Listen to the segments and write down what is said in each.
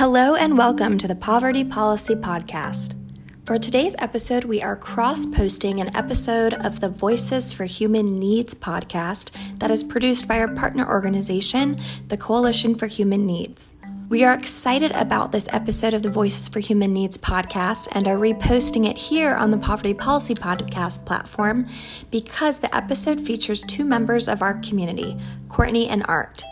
Hello and welcome to the Poverty Policy Podcast. For today's episode, we are cross posting an episode of the Voices for Human Needs podcast that is produced by our partner organization, the Coalition for Human Needs. We are excited about this episode of the Voices for Human Needs podcast and are reposting it here on the Poverty Policy Podcast platform because the episode features two members of our community, Courtney and Art.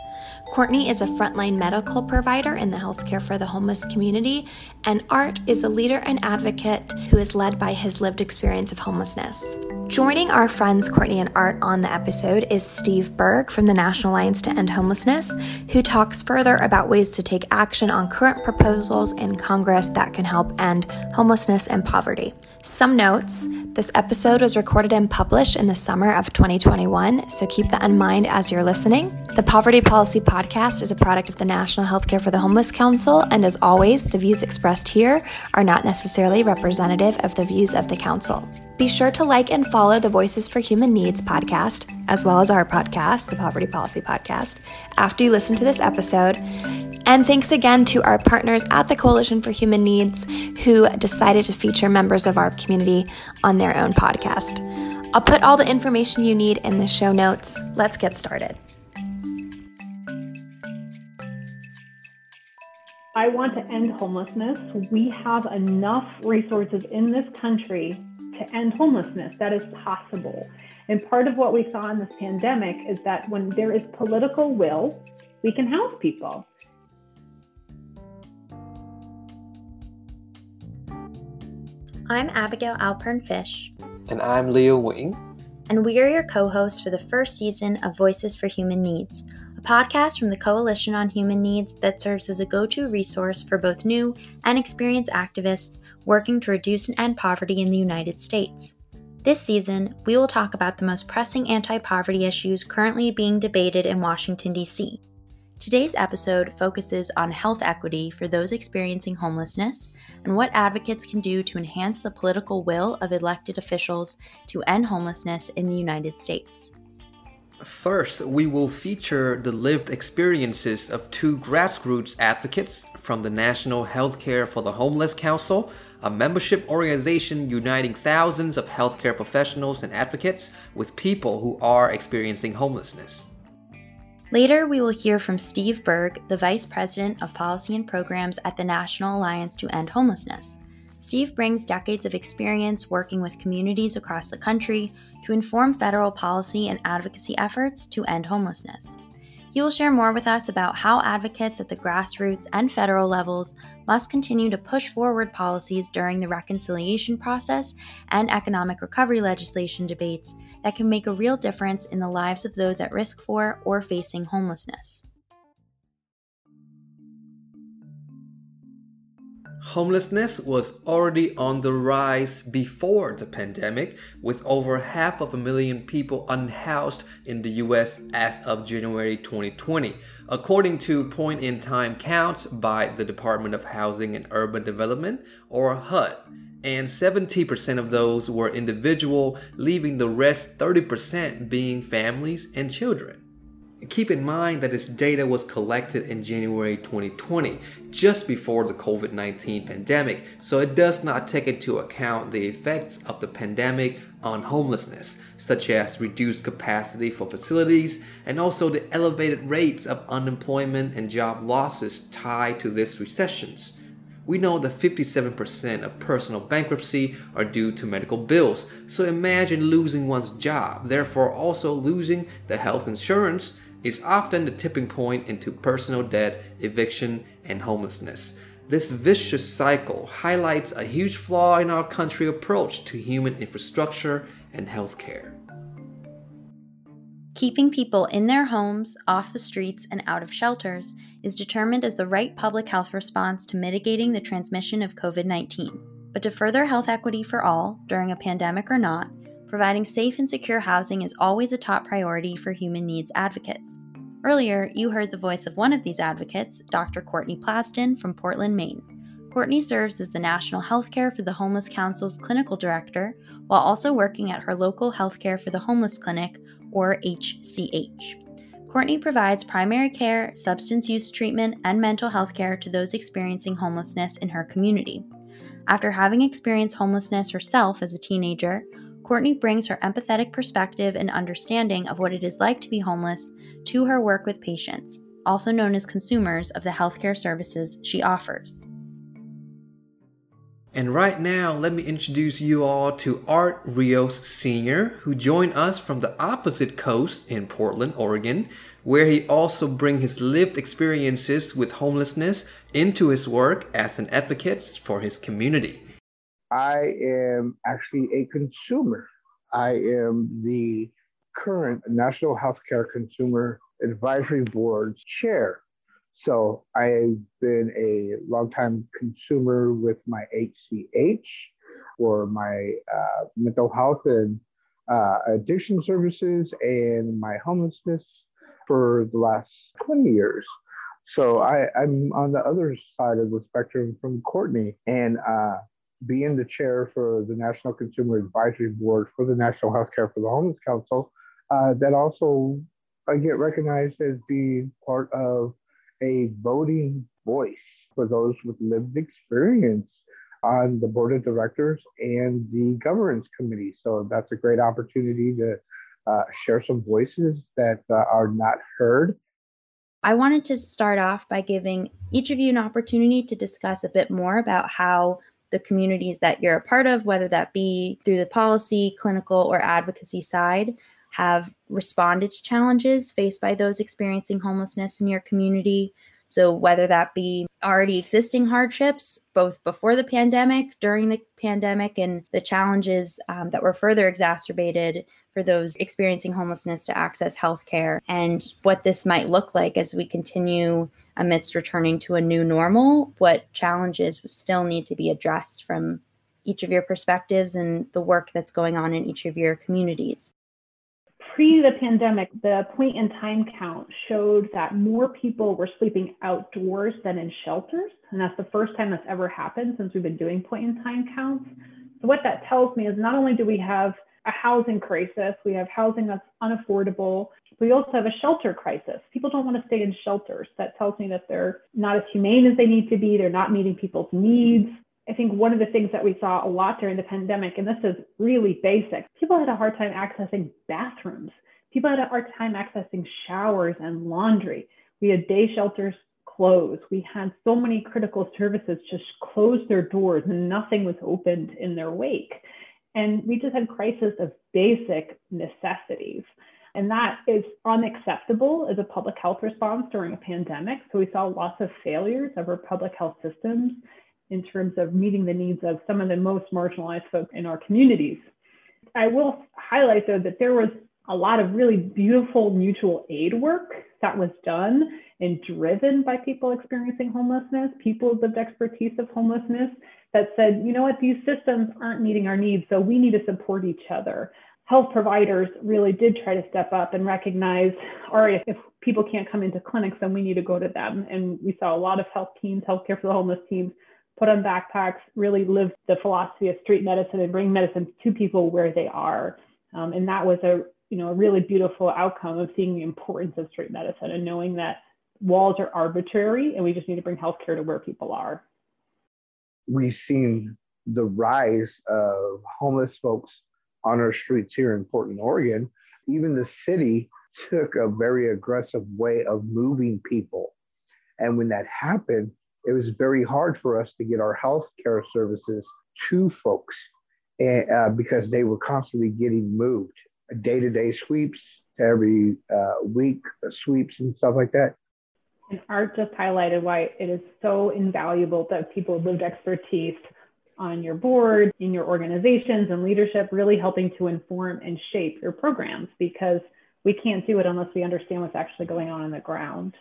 Courtney is a frontline medical provider in the healthcare for the homeless community, and Art is a leader and advocate who is led by his lived experience of homelessness. Joining our friends Courtney and Art on the episode is Steve Berg from the National Alliance to End Homelessness, who talks further about ways to take action on current proposals in Congress that can help end homelessness and poverty. Some notes this episode was recorded and published in the summer of 2021, so keep that in mind as you're listening. The Poverty Policy Podcast is a product of the National Healthcare for the Homeless Council, and as always, the views expressed here are not necessarily representative of the views of the Council. Be sure to like and follow the Voices for Human Needs podcast, as well as our podcast, the Poverty Policy Podcast, after you listen to this episode. And thanks again to our partners at the Coalition for Human Needs who decided to feature members of our community on their own podcast. I'll put all the information you need in the show notes. Let's get started. I want to end homelessness. We have enough resources in this country to end homelessness. That is possible. And part of what we saw in this pandemic is that when there is political will, we can house people. I'm Abigail Alpern Fish. And I'm Leo Wing. And we are your co hosts for the first season of Voices for Human Needs, a podcast from the Coalition on Human Needs that serves as a go to resource for both new and experienced activists working to reduce and end poverty in the United States. This season, we will talk about the most pressing anti poverty issues currently being debated in Washington, D.C. Today's episode focuses on health equity for those experiencing homelessness and what advocates can do to enhance the political will of elected officials to end homelessness in the United States. First, we will feature the lived experiences of two grassroots advocates from the National Healthcare for the Homeless Council, a membership organization uniting thousands of healthcare professionals and advocates with people who are experiencing homelessness. Later, we will hear from Steve Berg, the Vice President of Policy and Programs at the National Alliance to End Homelessness. Steve brings decades of experience working with communities across the country to inform federal policy and advocacy efforts to end homelessness. He will share more with us about how advocates at the grassroots and federal levels must continue to push forward policies during the reconciliation process and economic recovery legislation debates that can make a real difference in the lives of those at risk for or facing homelessness. Homelessness was already on the rise before the pandemic, with over half of a million people unhoused in the US as of January 2020, according to point in time counts by the Department of Housing and Urban Development, or HUD. And 70% of those were individual, leaving the rest 30% being families and children. Keep in mind that this data was collected in January 2020, just before the COVID 19 pandemic, so it does not take into account the effects of the pandemic on homelessness, such as reduced capacity for facilities and also the elevated rates of unemployment and job losses tied to these recessions. We know that 57% of personal bankruptcy are due to medical bills, so imagine losing one's job, therefore, also losing the health insurance is often the tipping point into personal debt, eviction, and homelessness. This vicious cycle highlights a huge flaw in our country's approach to human infrastructure and healthcare. Keeping people in their homes, off the streets, and out of shelters is determined as the right public health response to mitigating the transmission of COVID 19. But to further health equity for all, during a pandemic or not, providing safe and secure housing is always a top priority for human needs advocates. Earlier, you heard the voice of one of these advocates, Dr. Courtney Pladsen from Portland, Maine. Courtney serves as the National Healthcare for the Homeless Council's clinical director while also working at her local Healthcare for the Homeless Clinic, or HCH. Courtney provides primary care, substance use treatment, and mental health care to those experiencing homelessness in her community. After having experienced homelessness herself as a teenager, Courtney brings her empathetic perspective and understanding of what it is like to be homeless to her work with patients, also known as consumers of the healthcare services she offers. And right now, let me introduce you all to Art Rios Sr., who joined us from the opposite coast in Portland, Oregon, where he also brings his lived experiences with homelessness into his work as an advocate for his community. I am actually a consumer. I am the current National Healthcare Consumer Advisory Board chair. So I've been a longtime consumer with my HCH for my uh, mental health and uh, addiction services and my homelessness for the last 20 years. So I, am on the other side of the spectrum from Courtney and uh, being the chair for the National Consumer Advisory Board for the National Healthcare for the Homeless Council, uh, that also I get recognized as being part of a voting voice for those with lived experience on the board of directors and the governance committee. So that's a great opportunity to uh, share some voices that uh, are not heard. I wanted to start off by giving each of you an opportunity to discuss a bit more about how the communities that you're a part of, whether that be through the policy, clinical, or advocacy side, have responded to challenges faced by those experiencing homelessness in your community. So, whether that be already existing hardships, both before the pandemic, during the pandemic, and the challenges um, that were further exacerbated for those experiencing homelessness to access healthcare, and what this might look like as we continue amidst returning to a new normal, what challenges still need to be addressed from each of your perspectives and the work that's going on in each of your communities pre the pandemic, the point in time count showed that more people were sleeping outdoors than in shelters. And that's the first time that's ever happened since we've been doing point in time counts. So, what that tells me is not only do we have a housing crisis, we have housing that's unaffordable, we also have a shelter crisis. People don't want to stay in shelters. That tells me that they're not as humane as they need to be, they're not meeting people's needs. I think one of the things that we saw a lot during the pandemic, and this is really basic, people had a hard time accessing bathrooms. People had a hard time accessing showers and laundry. We had day shelters closed. We had so many critical services just close their doors and nothing was opened in their wake. And we just had crisis of basic necessities. And that is unacceptable as a public health response during a pandemic. So we saw lots of failures of our public health systems in terms of meeting the needs of some of the most marginalized folks in our communities. I will highlight though that there was a lot of really beautiful mutual aid work that was done and driven by people experiencing homelessness, people with expertise of homelessness that said, you know what, these systems aren't meeting our needs, so we need to support each other. Health providers really did try to step up and recognize, all right, if, if people can't come into clinics, then we need to go to them. And we saw a lot of health teams, healthcare for the homeless teams, put on backpacks, really live the philosophy of street medicine and bring medicine to people where they are. Um, and that was a you know a really beautiful outcome of seeing the importance of street medicine and knowing that walls are arbitrary and we just need to bring healthcare to where people are. We've seen the rise of homeless folks on our streets here in Portland, Oregon. Even the city took a very aggressive way of moving people. And when that happened, it was very hard for us to get our health care services to folks and, uh, because they were constantly getting moved day to day sweeps, every uh, week sweeps, and stuff like that. And Art just highlighted why it is so invaluable that people with lived expertise on your board, in your organizations and leadership, really helping to inform and shape your programs because we can't do it unless we understand what's actually going on on the ground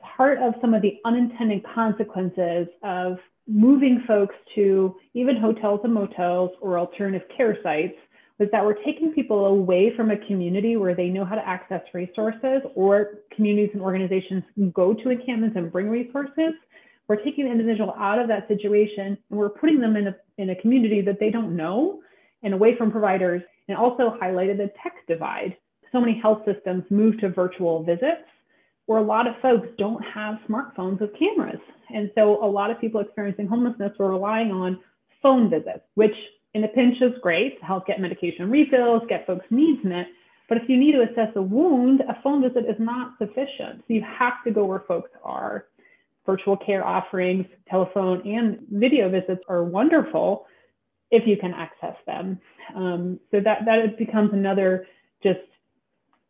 part of some of the unintended consequences of moving folks to even hotels and motels or alternative care sites was that we're taking people away from a community where they know how to access resources or communities and organizations go to encampments and bring resources. We're taking the individual out of that situation and we're putting them in a, in a community that they don't know and away from providers and also highlighted the tech divide so many health systems move to virtual visits where a lot of folks don't have smartphones with cameras. And so a lot of people experiencing homelessness were relying on phone visits, which in a pinch is great to help get medication refills, get folks' needs met. But if you need to assess a wound, a phone visit is not sufficient. So you have to go where folks are. Virtual care offerings, telephone, and video visits are wonderful if you can access them. Um, so that, that becomes another just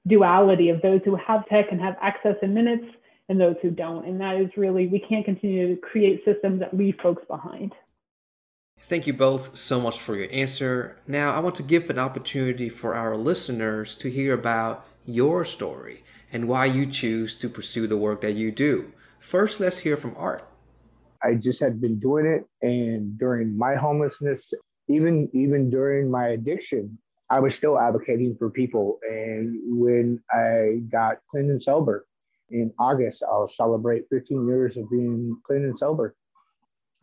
duality of those who have tech and have access in minutes and those who don't. And that is really, we can't continue to create systems that leave folks behind. Thank you both so much for your answer. Now, I want to give an opportunity for our listeners to hear about your story and why you choose to pursue the work that you do. First, let's hear from Art. I just had been doing it, and during my homelessness, even even during my addiction, I was still advocating for people. And when I got clean and sober in August, I'll celebrate 15 years of being clean and sober.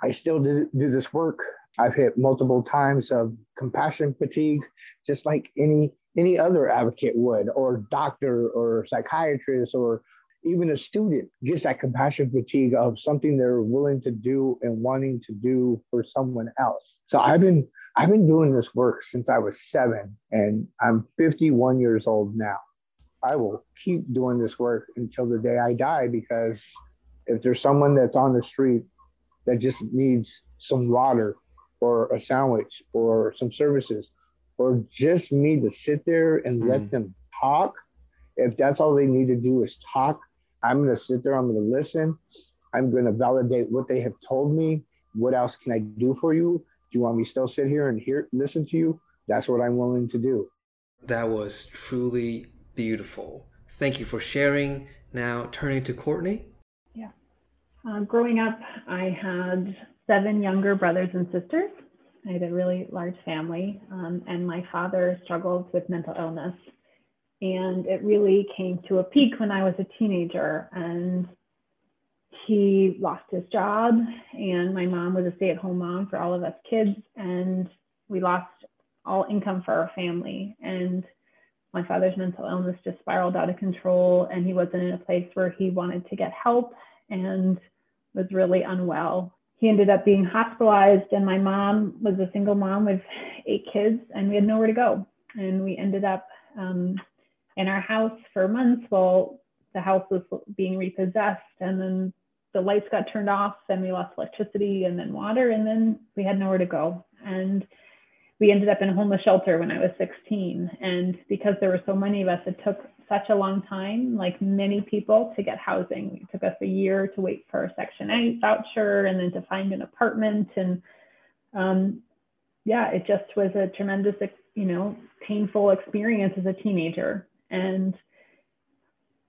I still do, do this work. I've hit multiple times of compassion fatigue, just like any any other advocate would, or doctor, or psychiatrist, or even a student gets that compassion fatigue of something they're willing to do and wanting to do for someone else. So I've been I've been doing this work since I was seven, and I'm 51 years old now. I will keep doing this work until the day I die because if there's someone that's on the street that just needs some water or a sandwich or some services or just me to sit there and mm. let them talk, if that's all they need to do is talk, I'm going to sit there, I'm going to listen, I'm going to validate what they have told me. What else can I do for you? Do you want me to still sit here and hear listen to you? That's what I'm willing to do. That was truly beautiful. Thank you for sharing. Now turning to Courtney. Yeah. Uh, growing up, I had seven younger brothers and sisters. I had a really large family, um, and my father struggled with mental illness. And it really came to a peak when I was a teenager. And he lost his job and my mom was a stay-at-home mom for all of us kids and we lost all income for our family and my father's mental illness just spiraled out of control and he wasn't in a place where he wanted to get help and was really unwell he ended up being hospitalized and my mom was a single mom with eight kids and we had nowhere to go. And we ended up um, in our house for months while the house was being repossessed and then the lights got turned off and we lost electricity and then water and then we had nowhere to go. And we ended up in a homeless shelter when i was 16 and because there were so many of us it took such a long time like many people to get housing it took us a year to wait for a section 8 voucher and then to find an apartment and um, yeah it just was a tremendous you know painful experience as a teenager and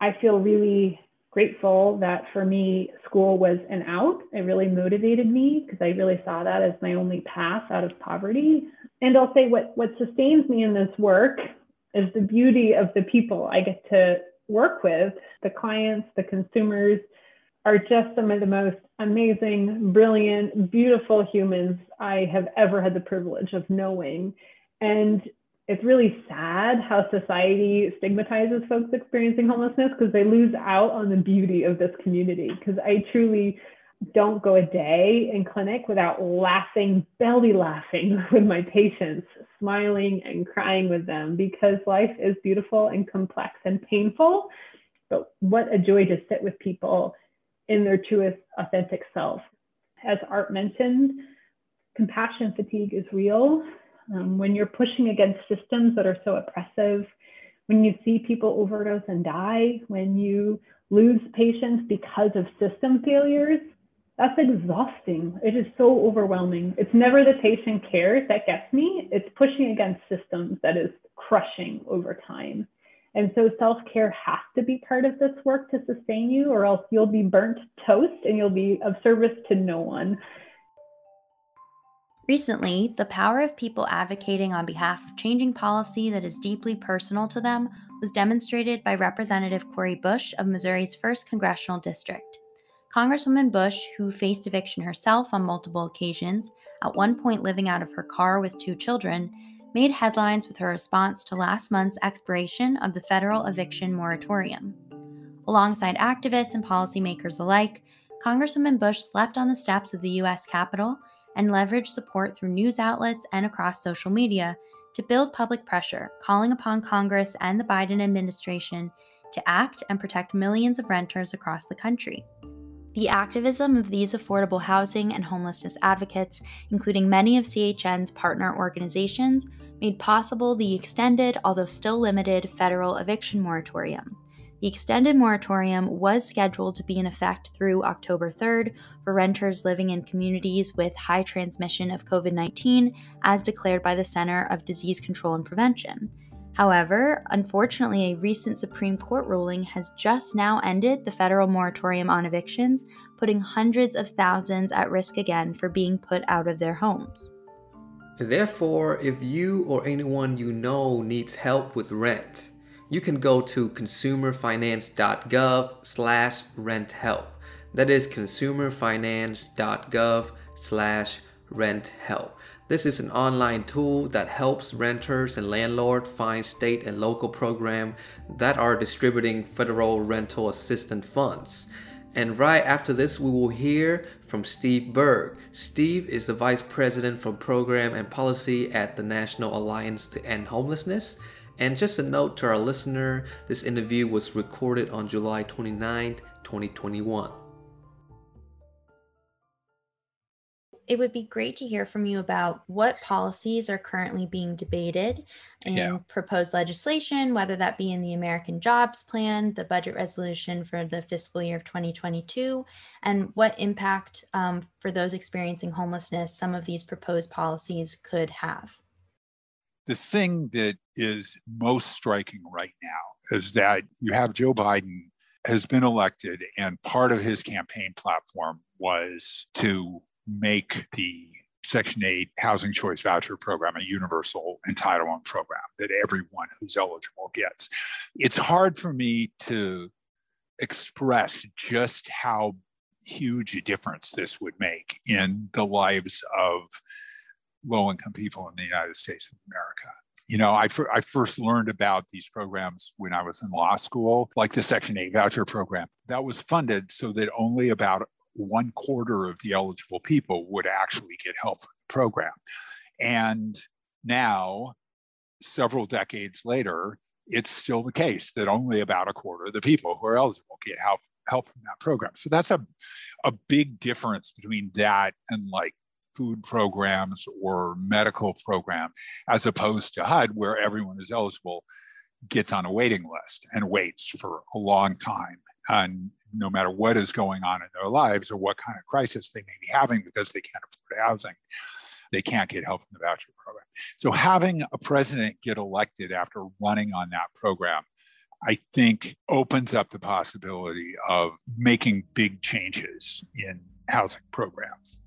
i feel really grateful that for me, school was an out. It really motivated me because I really saw that as my only path out of poverty. And I'll say what, what sustains me in this work is the beauty of the people I get to work with. The clients, the consumers are just some of the most amazing, brilliant, beautiful humans I have ever had the privilege of knowing. And it's really sad how society stigmatizes folks experiencing homelessness because they lose out on the beauty of this community. Because I truly don't go a day in clinic without laughing, belly laughing with my patients, smiling and crying with them because life is beautiful and complex and painful. But what a joy to sit with people in their truest, authentic self. As Art mentioned, compassion fatigue is real um, when you're pushing against systems that are so oppressive, when you see people overdose and die, when you lose patients because of system failures, that's exhausting. It is so overwhelming. It's never the patient care that gets me, it's pushing against systems that is crushing over time. And so self care has to be part of this work to sustain you, or else you'll be burnt toast and you'll be of service to no one. Recently, the power of people advocating on behalf of changing policy that is deeply personal to them was demonstrated by Representative Cori Bush of Missouri's 1st Congressional District. Congresswoman Bush, who faced eviction herself on multiple occasions, at one point living out of her car with two children, made headlines with her response to last month's expiration of the federal eviction moratorium. Alongside activists and policymakers alike, Congresswoman Bush slept on the steps of the U.S. Capitol and leveraged support through news outlets and across social media to build public pressure, calling upon Congress and the Biden administration to act and protect millions of renters across the country. The activism of these affordable housing and homelessness advocates, including many of CHN's partner organizations, made possible the extended, although still limited, federal eviction moratorium. The extended moratorium was scheduled to be in effect through October 3rd for renters living in communities with high transmission of COVID 19, as declared by the Center of Disease Control and Prevention. However, unfortunately, a recent Supreme Court ruling has just now ended the federal moratorium on evictions, putting hundreds of thousands at risk again for being put out of their homes. Therefore, if you or anyone you know needs help with rent, you can go to consumerfinance.gov slash rent help. That is consumerfinance.gov slash rent help. This is an online tool that helps renters and landlords find state and local programs that are distributing federal rental assistance funds. And right after this, we will hear from Steve Berg. Steve is the Vice President for Program and Policy at the National Alliance to End Homelessness. And just a note to our listener this interview was recorded on July 29, 2021. It would be great to hear from you about what policies are currently being debated in yeah. proposed legislation, whether that be in the American Jobs Plan, the budget resolution for the fiscal year of 2022, and what impact um, for those experiencing homelessness some of these proposed policies could have. The thing that is most striking right now is that you have Joe Biden has been elected, and part of his campaign platform was to make the Section 8 housing choice voucher program a universal entitlement program that everyone who's eligible gets. It's hard for me to express just how huge a difference this would make in the lives of low income people in the United States of America. You know, I, I first learned about these programs when I was in law school, like the Section 8 voucher program. That was funded so that only about one quarter of the eligible people would actually get help from the program. And now, several decades later, it's still the case that only about a quarter of the people who are eligible get help, help from that program. So that's a, a big difference between that and like food programs or medical program, as opposed to HUD, where everyone is eligible gets on a waiting list and waits for a long time. And no matter what is going on in their lives or what kind of crisis they may be having because they can't afford housing, they can't get help from the voucher program. So having a president get elected after running on that program, I think opens up the possibility of making big changes in housing programs.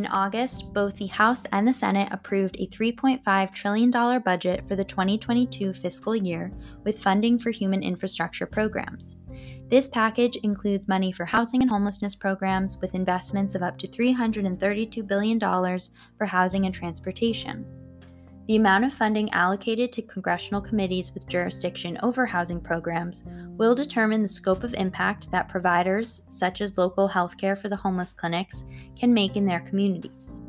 In August, both the House and the Senate approved a $3.5 trillion budget for the 2022 fiscal year with funding for human infrastructure programs. This package includes money for housing and homelessness programs with investments of up to $332 billion for housing and transportation. The amount of funding allocated to congressional committees with jurisdiction over housing programs will determine the scope of impact that providers, such as local healthcare for the homeless clinics, can make in their communities.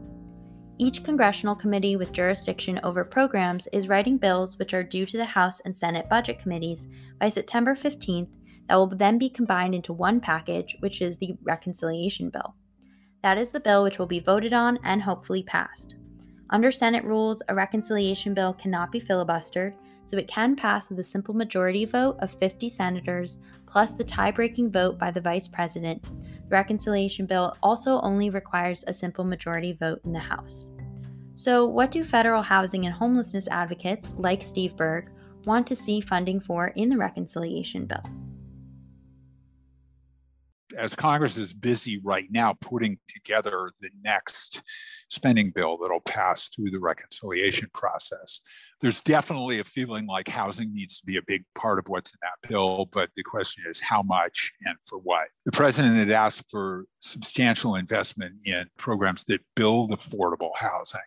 Each congressional committee with jurisdiction over programs is writing bills which are due to the House and Senate budget committees by September 15th that will then be combined into one package, which is the reconciliation bill. That is the bill which will be voted on and hopefully passed. Under Senate rules, a reconciliation bill cannot be filibustered, so it can pass with a simple majority vote of 50 senators plus the tie breaking vote by the vice president. The reconciliation bill also only requires a simple majority vote in the House. So, what do federal housing and homelessness advocates like Steve Berg want to see funding for in the reconciliation bill? As Congress is busy right now putting together the next spending bill that'll pass through the reconciliation process, there's definitely a feeling like housing needs to be a big part of what's in that bill. But the question is how much and for what? The president had asked for substantial investment in programs that build affordable housing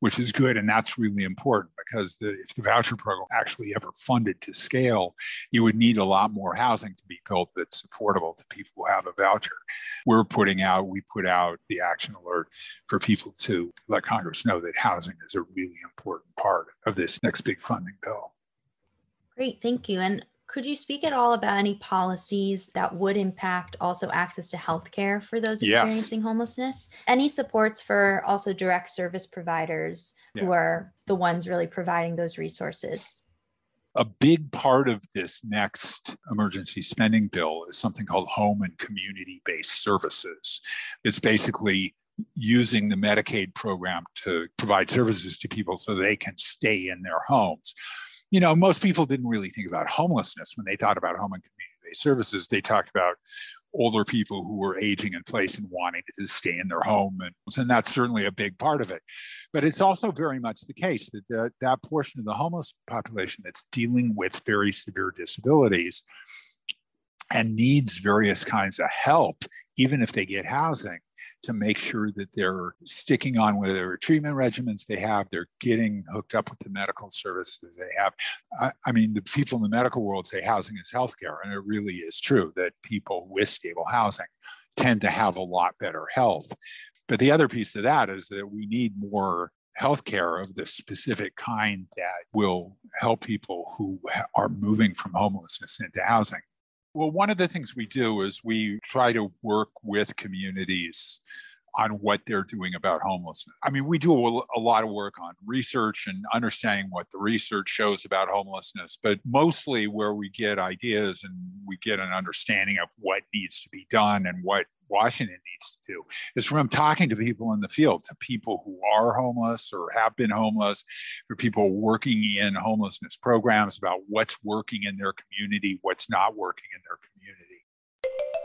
which is good. And that's really important because the, if the voucher program actually ever funded to scale, you would need a lot more housing to be built that's affordable to people who have a voucher. We're putting out, we put out the action alert for people to let Congress know that housing is a really important part of this next big funding bill. Great, thank you. And could you speak at all about any policies that would impact also access to healthcare for those experiencing yes. homelessness? Any supports for also direct service providers yeah. who are the ones really providing those resources? A big part of this next emergency spending bill is something called home and community based services. It's basically using the Medicaid program to provide services to people so they can stay in their homes you know, most people didn't really think about homelessness when they thought about home and community-based services. They talked about older people who were aging in place and wanting to stay in their home. And, and that's certainly a big part of it. But it's also very much the case that the, that portion of the homeless population that's dealing with very severe disabilities and needs various kinds of help, even if they get housing, to make sure that they're sticking on whatever treatment regimens they have, they're getting hooked up with the medical services they have. I, I mean, the people in the medical world say housing is healthcare, and it really is true that people with stable housing tend to have a lot better health. But the other piece of that is that we need more healthcare of the specific kind that will help people who are moving from homelessness into housing. Well, one of the things we do is we try to work with communities on what they're doing about homelessness. I mean, we do a, lot of work on research and understanding what the research shows about homelessness, but mostly where we get ideas and we get an understanding of what needs to be done and what Washington needs to do is from talking to people in the field, to people who are homeless or have been homeless, for people working in homelessness programs about what's working in their community, what's not working in their community.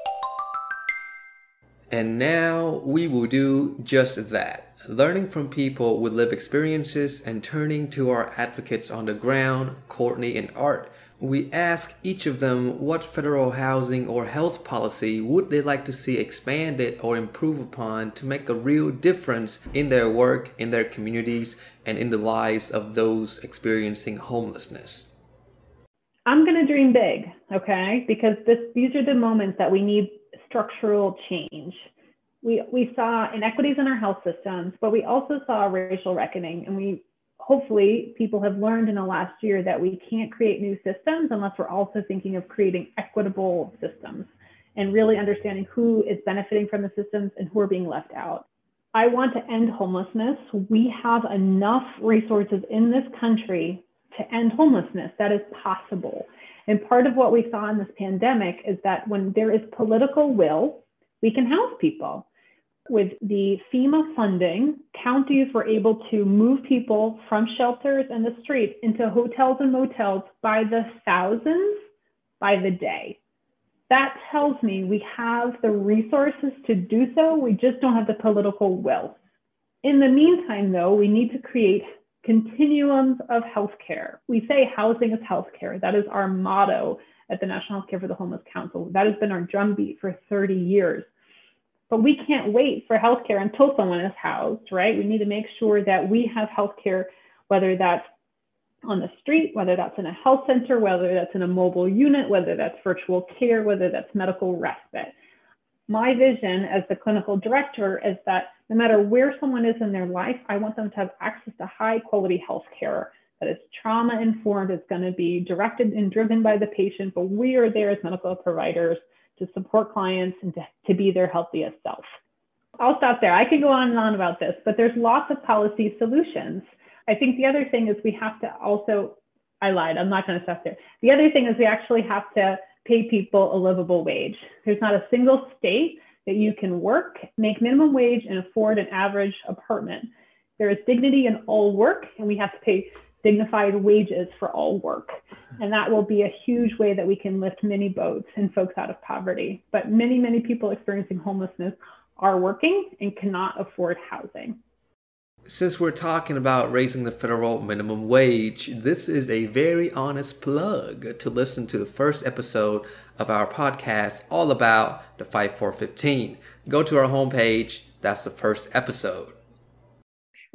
And now we will do just that learning from people with lived experiences and turning to our advocates on the ground, Courtney and Art we ask each of them what federal housing or health policy would they like to see expanded or improve upon to make a real difference in their work, in their communities, and in the lives of those experiencing homelessness. I'm going to dream big, okay? Because this, these are the moments that we need structural change. We, we saw inequities in our health systems, but we also saw racial reckoning, and we hopefully people have learned in the last year that we can't create new systems unless we're also thinking of creating equitable systems and really understanding who is benefiting from the systems and who are being left out. I want to end homelessness. We have enough resources in this country to end homelessness. That is possible. And part of what we saw in this pandemic is that when there is political will, we can house people. With the FEMA funding, counties were able to move people from shelters and the streets into hotels and motels by the thousands by the day. That tells me we have the resources to do so, we just don't have the political will. In the meantime, though, we need to create continuums of healthcare. We say housing is healthcare. That is our motto at the National Healthcare for the Homeless Council. That has been our drumbeat for 30 years. But we can't wait for healthcare until someone is housed, right? We need to make sure that we have healthcare, whether that's on the street, whether that's in a health center, whether that's in a mobile unit, whether that's virtual care, whether that's medical respite. My vision as the clinical director is that no matter where someone is in their life, I want them to have access to high quality health care that is trauma informed, it's going to be directed and driven by the patient, but we are there as medical providers to support clients and to, to be their healthiest self. I'll stop there. I could go on and on about this, but there's lots of policy solutions. I think the other thing is we have to also, I lied, I'm not going to stop there. The other thing is we actually have to pay people a livable wage. There's not a single state that you can work, make minimum wage, and afford an average apartment. There is dignity in all work, and we have to pay dignified wages for all work. And that will be a huge way that we can lift many boats and folks out of poverty. But many, many people experiencing homelessness are working and cannot afford housing. Since we're talking about raising the federal minimum wage, this is a very honest plug to listen to the first episode of our podcast all about the Fight for 15. Go to our homepage, that's the first episode.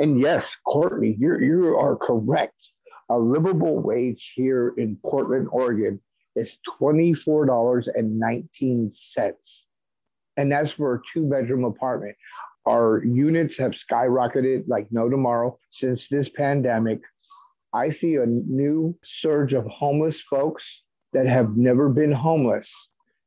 And yes, Courtney, you you are correct. A livable wage here in Portland, Oregon is $24.19. And that's for a two bedroom apartment. Our units have skyrocketed like no tomorrow since this pandemic. I see a new surge of homeless folks that have never been homeless.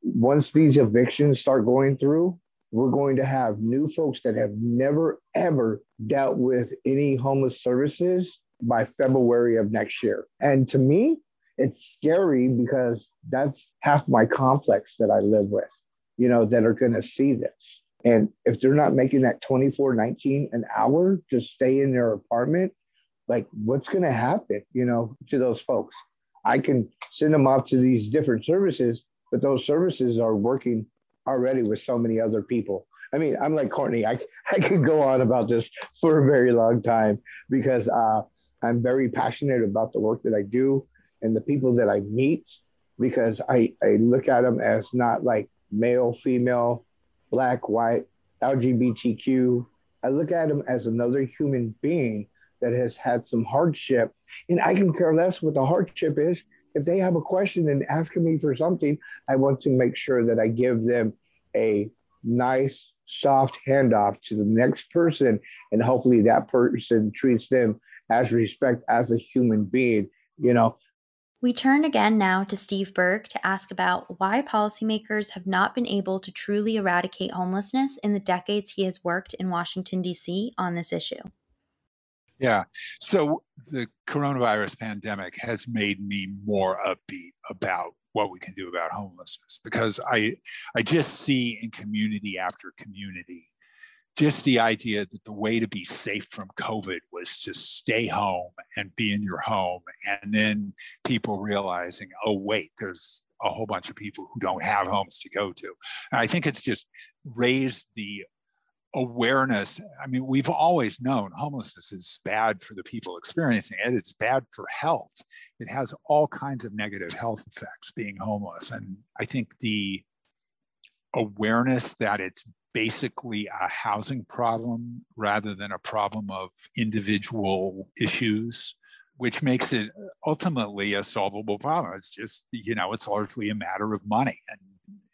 Once these evictions start going through, we're going to have new folks that have never ever dealt with any homeless services by February of next year. And to me, it's scary because that's half my complex that I live with, you know, that are going to see this. And if they're not making that 24 19 an hour to stay in their apartment, like what's going to happen, you know, to those folks? I can send them off to these different services, but those services are working already with so many other people. I mean, I'm like Courtney. I I could go on about this for a very long time because uh, I'm very passionate about the work that I do and the people that I meet because I I look at them as not like male, female, black, white, LGBTQ. I look at them as another human being that has had some hardship, and I can care less what the hardship is if they have a question and asking me for something, I want to make sure that I give them a nice, soft handoff to the next person. And hopefully that person treats them as respect as a human being, you know. We turn again now to Steve Berg to ask about why policymakers have not been able to truly eradicate homelessness in the decades he has worked in Washington, D.C. on this issue. Yeah. So the coronavirus pandemic has made me more upbeat about what we can do about homelessness because I I just see in community after community just the idea that the way to be safe from COVID was to stay home and be in your home. And then people realizing, oh, wait, there's a whole bunch of people who don't have homes to go to. And I think it's just raised the awareness. I mean, we've always known homelessness is bad for the people experiencing it. It's bad for health. It has all kinds of negative health effects being homeless. And I think the awareness that it's basically a housing problem rather than a problem of individual issues which makes it ultimately a solvable problem. It's just you know it's largely a matter of money and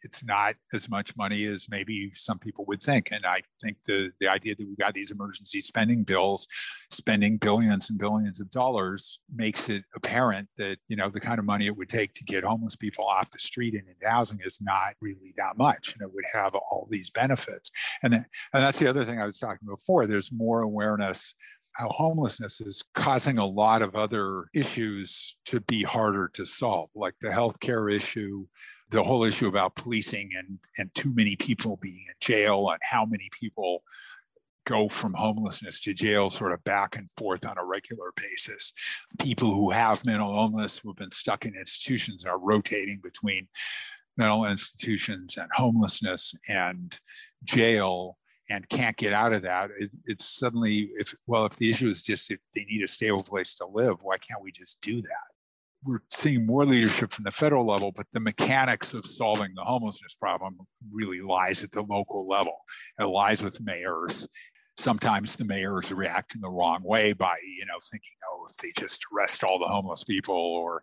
it's not as much money as maybe some people would think. And I think the the idea that we've got these emergency spending bills, spending billions and billions of dollars, makes it apparent that you know the kind of money it would take to get homeless people off the street and into housing is not really that much, and it would have all these benefits. And and that's the other thing I was talking before. There's more awareness how homelessness is causing a lot of other issues to be harder to solve, like the healthcare issue, the whole issue about policing and, and too many people being in jail and how many people go from homelessness to jail sort of back and forth on a regular basis. People who have mental illness who have been stuck in institutions are rotating between mental institutions and homelessness and jail and can't get out of that, it, it's suddenly if well, if the issue is just if they need a stable place to live, why can't we just do that? We're seeing more leadership from the federal level, but the mechanics of solving the homelessness problem really lies at the local level. It lies with mayors. Sometimes the mayors react in the wrong way by, you know, thinking, oh, if they just arrest all the homeless people or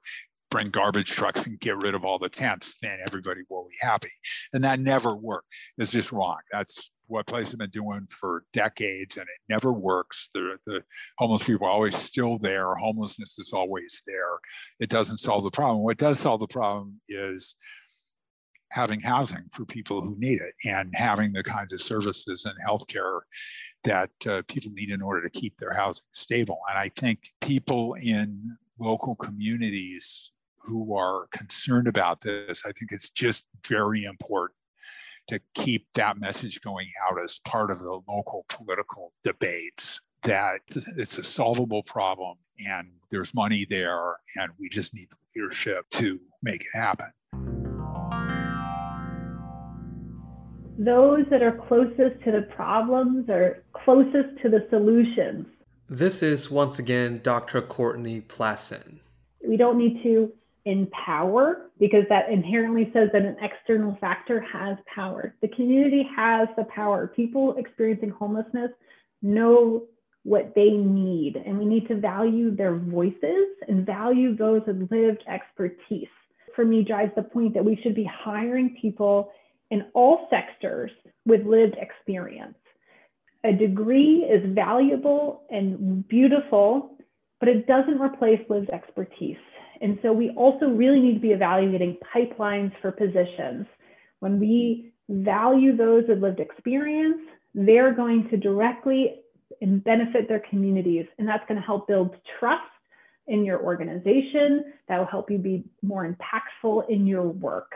bring garbage trucks and get rid of all the tents, then everybody will be happy. And that never worked. It's just wrong. That's what places have been doing for decades, and it never works. The, the homeless people are always still there. Homelessness is always there. It doesn't solve the problem. What does solve the problem is having housing for people who need it and having the kinds of services and healthcare that uh, people need in order to keep their housing stable. And I think people in local communities who are concerned about this, I think it's just very important to keep that message going out as part of the local political debates that it's a solvable problem and there's money there and we just need the leadership to make it happen. Those that are closest to the problems are closest to the solutions. This is once again Dr. Courtney Pladsen. We don't need to empower because that inherently says that an external factor has power. The community has the power. People experiencing homelessness know what they need, and we need to value their voices and value those with lived expertise. For me, drives the point that we should be hiring people in all sectors with lived experience. A degree is valuable and beautiful, but it doesn't replace lived expertise. And so we also really need to be evaluating pipelines for positions. When we value those with lived experience, they're going to directly benefit their communities. And that's going to help build trust in your organization. That will help you be more impactful in your work.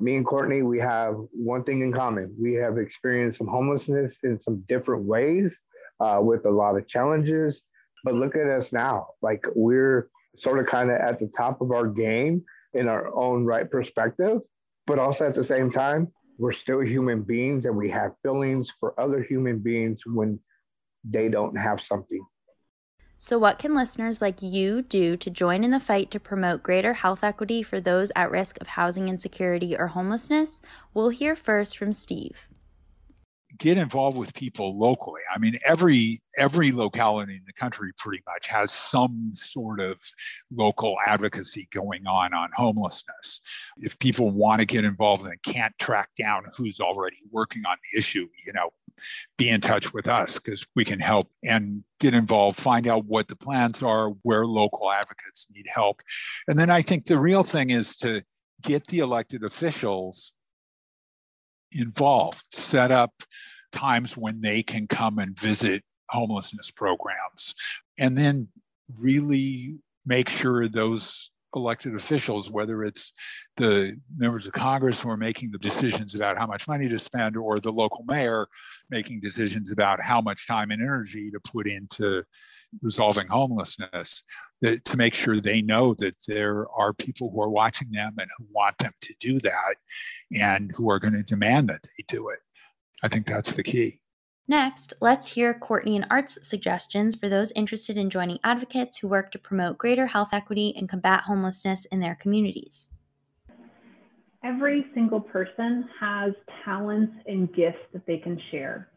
Me and Courtney, we have one thing in common. We have experienced some homelessness in some different ways uh, with a lot of challenges. But look at us now. Like we're sort of kind of at the top of our game in our own right perspective, but also at the same time, we're still human beings and we have feelings for other human beings when they don't have something. So, what can listeners like you do to join in the fight to promote greater health equity for those at risk of housing insecurity or homelessness? We'll hear first from Steve get involved with people locally. I mean, every every locality in the country pretty much has some sort of local advocacy going on on homelessness. If people want to get involved and can't track down who's already working on the issue, you know, be in touch with us because we can help and get involved, find out what the plans are, where local advocates need help. And then I think the real thing is to get the elected officials involved, set up times when they can come and visit homelessness programs, and then really make sure those elected officials, whether it's the members of Congress who are making the decisions about how much money to spend, or the local mayor making decisions about how much time and energy to put into resolving homelessness, that, to make sure they know that there are people who are watching them and who want them to do that and who are going to demand that they do it. I think that's the key. Next, let's hear Courtney and Art's suggestions for those interested in joining advocates who work to promote greater health equity and combat homelessness in their communities. Every single person has talents and gifts that they can share.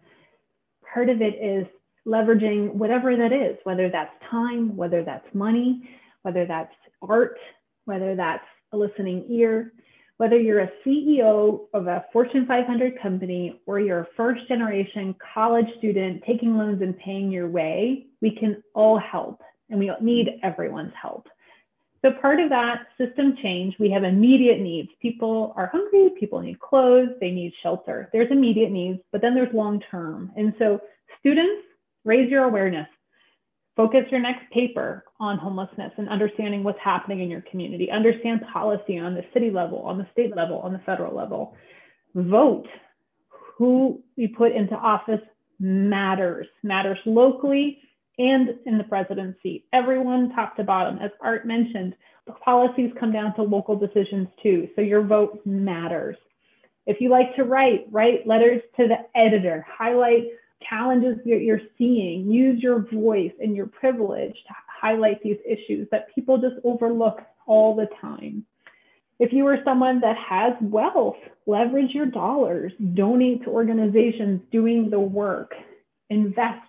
Part of it is leveraging whatever that is, whether that's time, whether that's money, whether that's art, whether that's a listening ear, whether you're a CEO of a Fortune 500 company or you're a first generation college student taking loans and paying your way, we can all help and we need everyone's help. So, part of that system change, we have immediate needs. People are hungry, people need clothes, they need shelter. There's immediate needs, but then there's long term. And so, students, raise your awareness. Focus your next paper on homelessness and understanding what's happening in your community. Understand policy on the city level, on the state level, on the federal level. Vote. Who we put into office matters, matters locally and in the presidency. Everyone, top to bottom. As Art mentioned, the policies come down to local decisions too. So your vote matters. If you like to write, write letters to the editor, highlight challenges that you're seeing, use your voice and your privilege to highlight these issues that people just overlook all the time. If you are someone that has wealth, leverage your dollars, donate to organizations doing the work, invest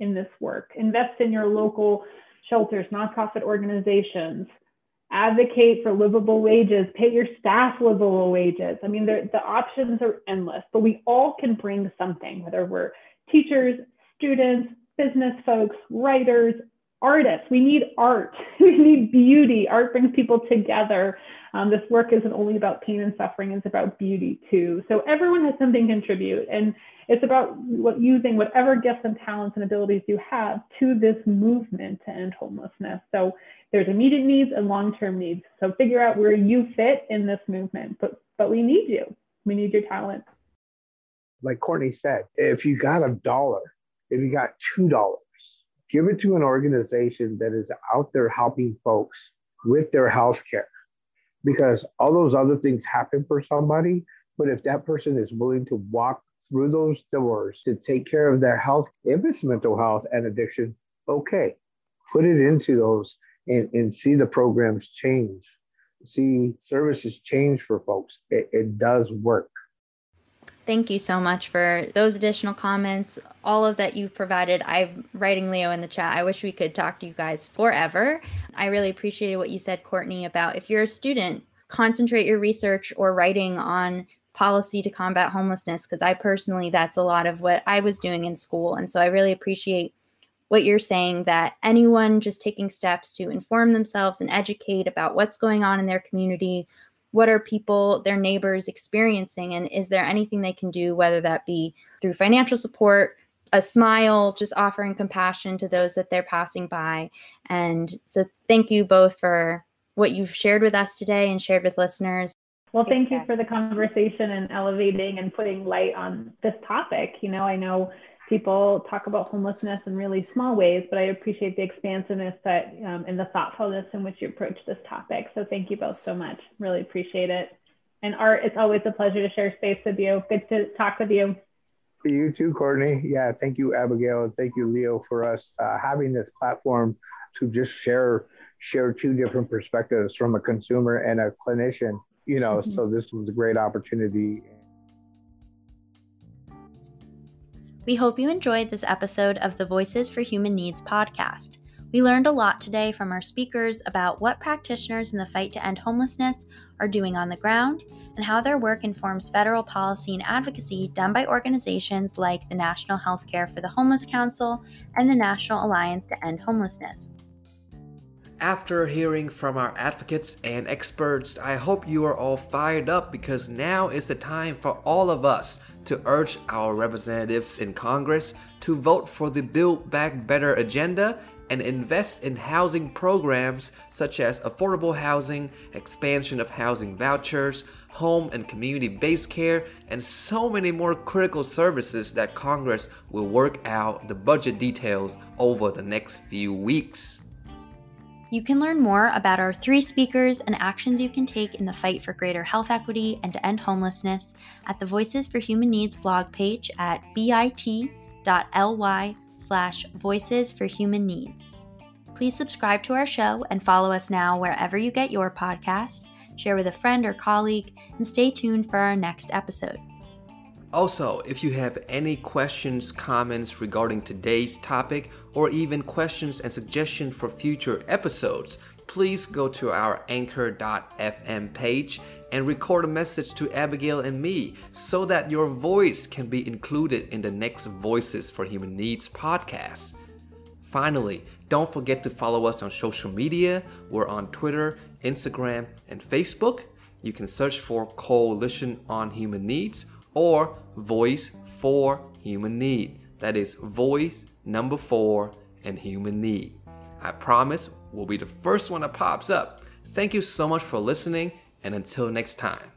in this work, invest in your local shelters, nonprofit organizations, advocate for livable wages, pay your staff livable wages. I mean, the options are endless, but we all can bring something, whether we're teachers, students, business folks, writers, artists. We need art. We need beauty. Art brings people together. Um, this work isn't only about pain and suffering, it's about beauty too. So everyone has something to contribute. And it's about what, using whatever gifts and talents and abilities you have to this movement to end homelessness. So there's immediate needs and long-term needs. So figure out where you fit in this movement. But but we need you. We need your talent like Courtney said, if you got a dollar, if you got $2, give it to an organization that is out there helping folks with their health care because all those other things happen for somebody. But if that person is willing to walk through those doors to take care of their health, if it's mental health and addiction, okay, put it into those and, and see the programs change, see services change for folks. It, it does work. Thank you so much for those additional comments, all of that you've provided. I'm writing Leo in the chat. I wish we could talk to you guys forever. I really appreciated what you said, Courtney, about if you're a student, concentrate your research or writing on policy to combat homelessness, because I personally, that's a lot of what I was doing in school. And so I really appreciate what you're saying that anyone just taking steps to inform themselves and educate about what's going on in their community what are people, their neighbors experiencing? And is there anything they can do, whether that be through financial support, a smile, just offering compassion to those that they're passing by? And so, thank you both for what you've shared with us today and shared with listeners. Well, thank you for the conversation and elevating and putting light on this topic. You know, I know people talk about homelessness in really small ways, but I appreciate the expansiveness that um, and the thoughtfulness in which you approach this topic. So thank you both so much. Really appreciate it. And Art, it's always a pleasure to share space with you. Good to talk with you. You too, Courtney. Yeah, thank you, Abigail, and thank you, Leo, for us uh, having this platform to just share share two different perspectives from a consumer and a clinician. You know, mm-hmm. so this was a great opportunity. We hope you enjoyed this episode of the Voices for Human Needs podcast. We learned a lot today from our speakers about what practitioners in the fight to end homelessness are doing on the ground and how their work informs federal policy and advocacy done by organizations like the National Healthcare for the Homeless Council and the National Alliance to End Homelessness. After hearing from our advocates and experts, I hope you are all fired up because now is the time for all of us to urge our representatives in Congress to vote for the Build Back Better agenda and invest in housing programs such as affordable housing, expansion of housing vouchers, home and community based care, and so many more critical services that Congress will work out the budget details over the next few weeks. You can learn more about our three speakers and actions you can take in the fight for greater health equity and to end homelessness at the Voices for Human Needs blog page at bit.ly slash voices for human needs. Please subscribe to our show and follow us now wherever you get your podcasts, share with a friend or colleague, and stay tuned for our next episode. Also, if you have any questions, comments regarding today's topic, or even questions and suggestions for future episodes, please go to our anchor.fm page and record a message to Abigail and me so that your voice can be included in the next Voices for Human Needs podcast. Finally, don't forget to follow us on social media. We're on Twitter, Instagram, and Facebook. You can search for Coalition on Human Needs or voice for human need. That is voice number four and human need. I promise we'll be the first one that pops up. Thank you so much for listening, and until next time.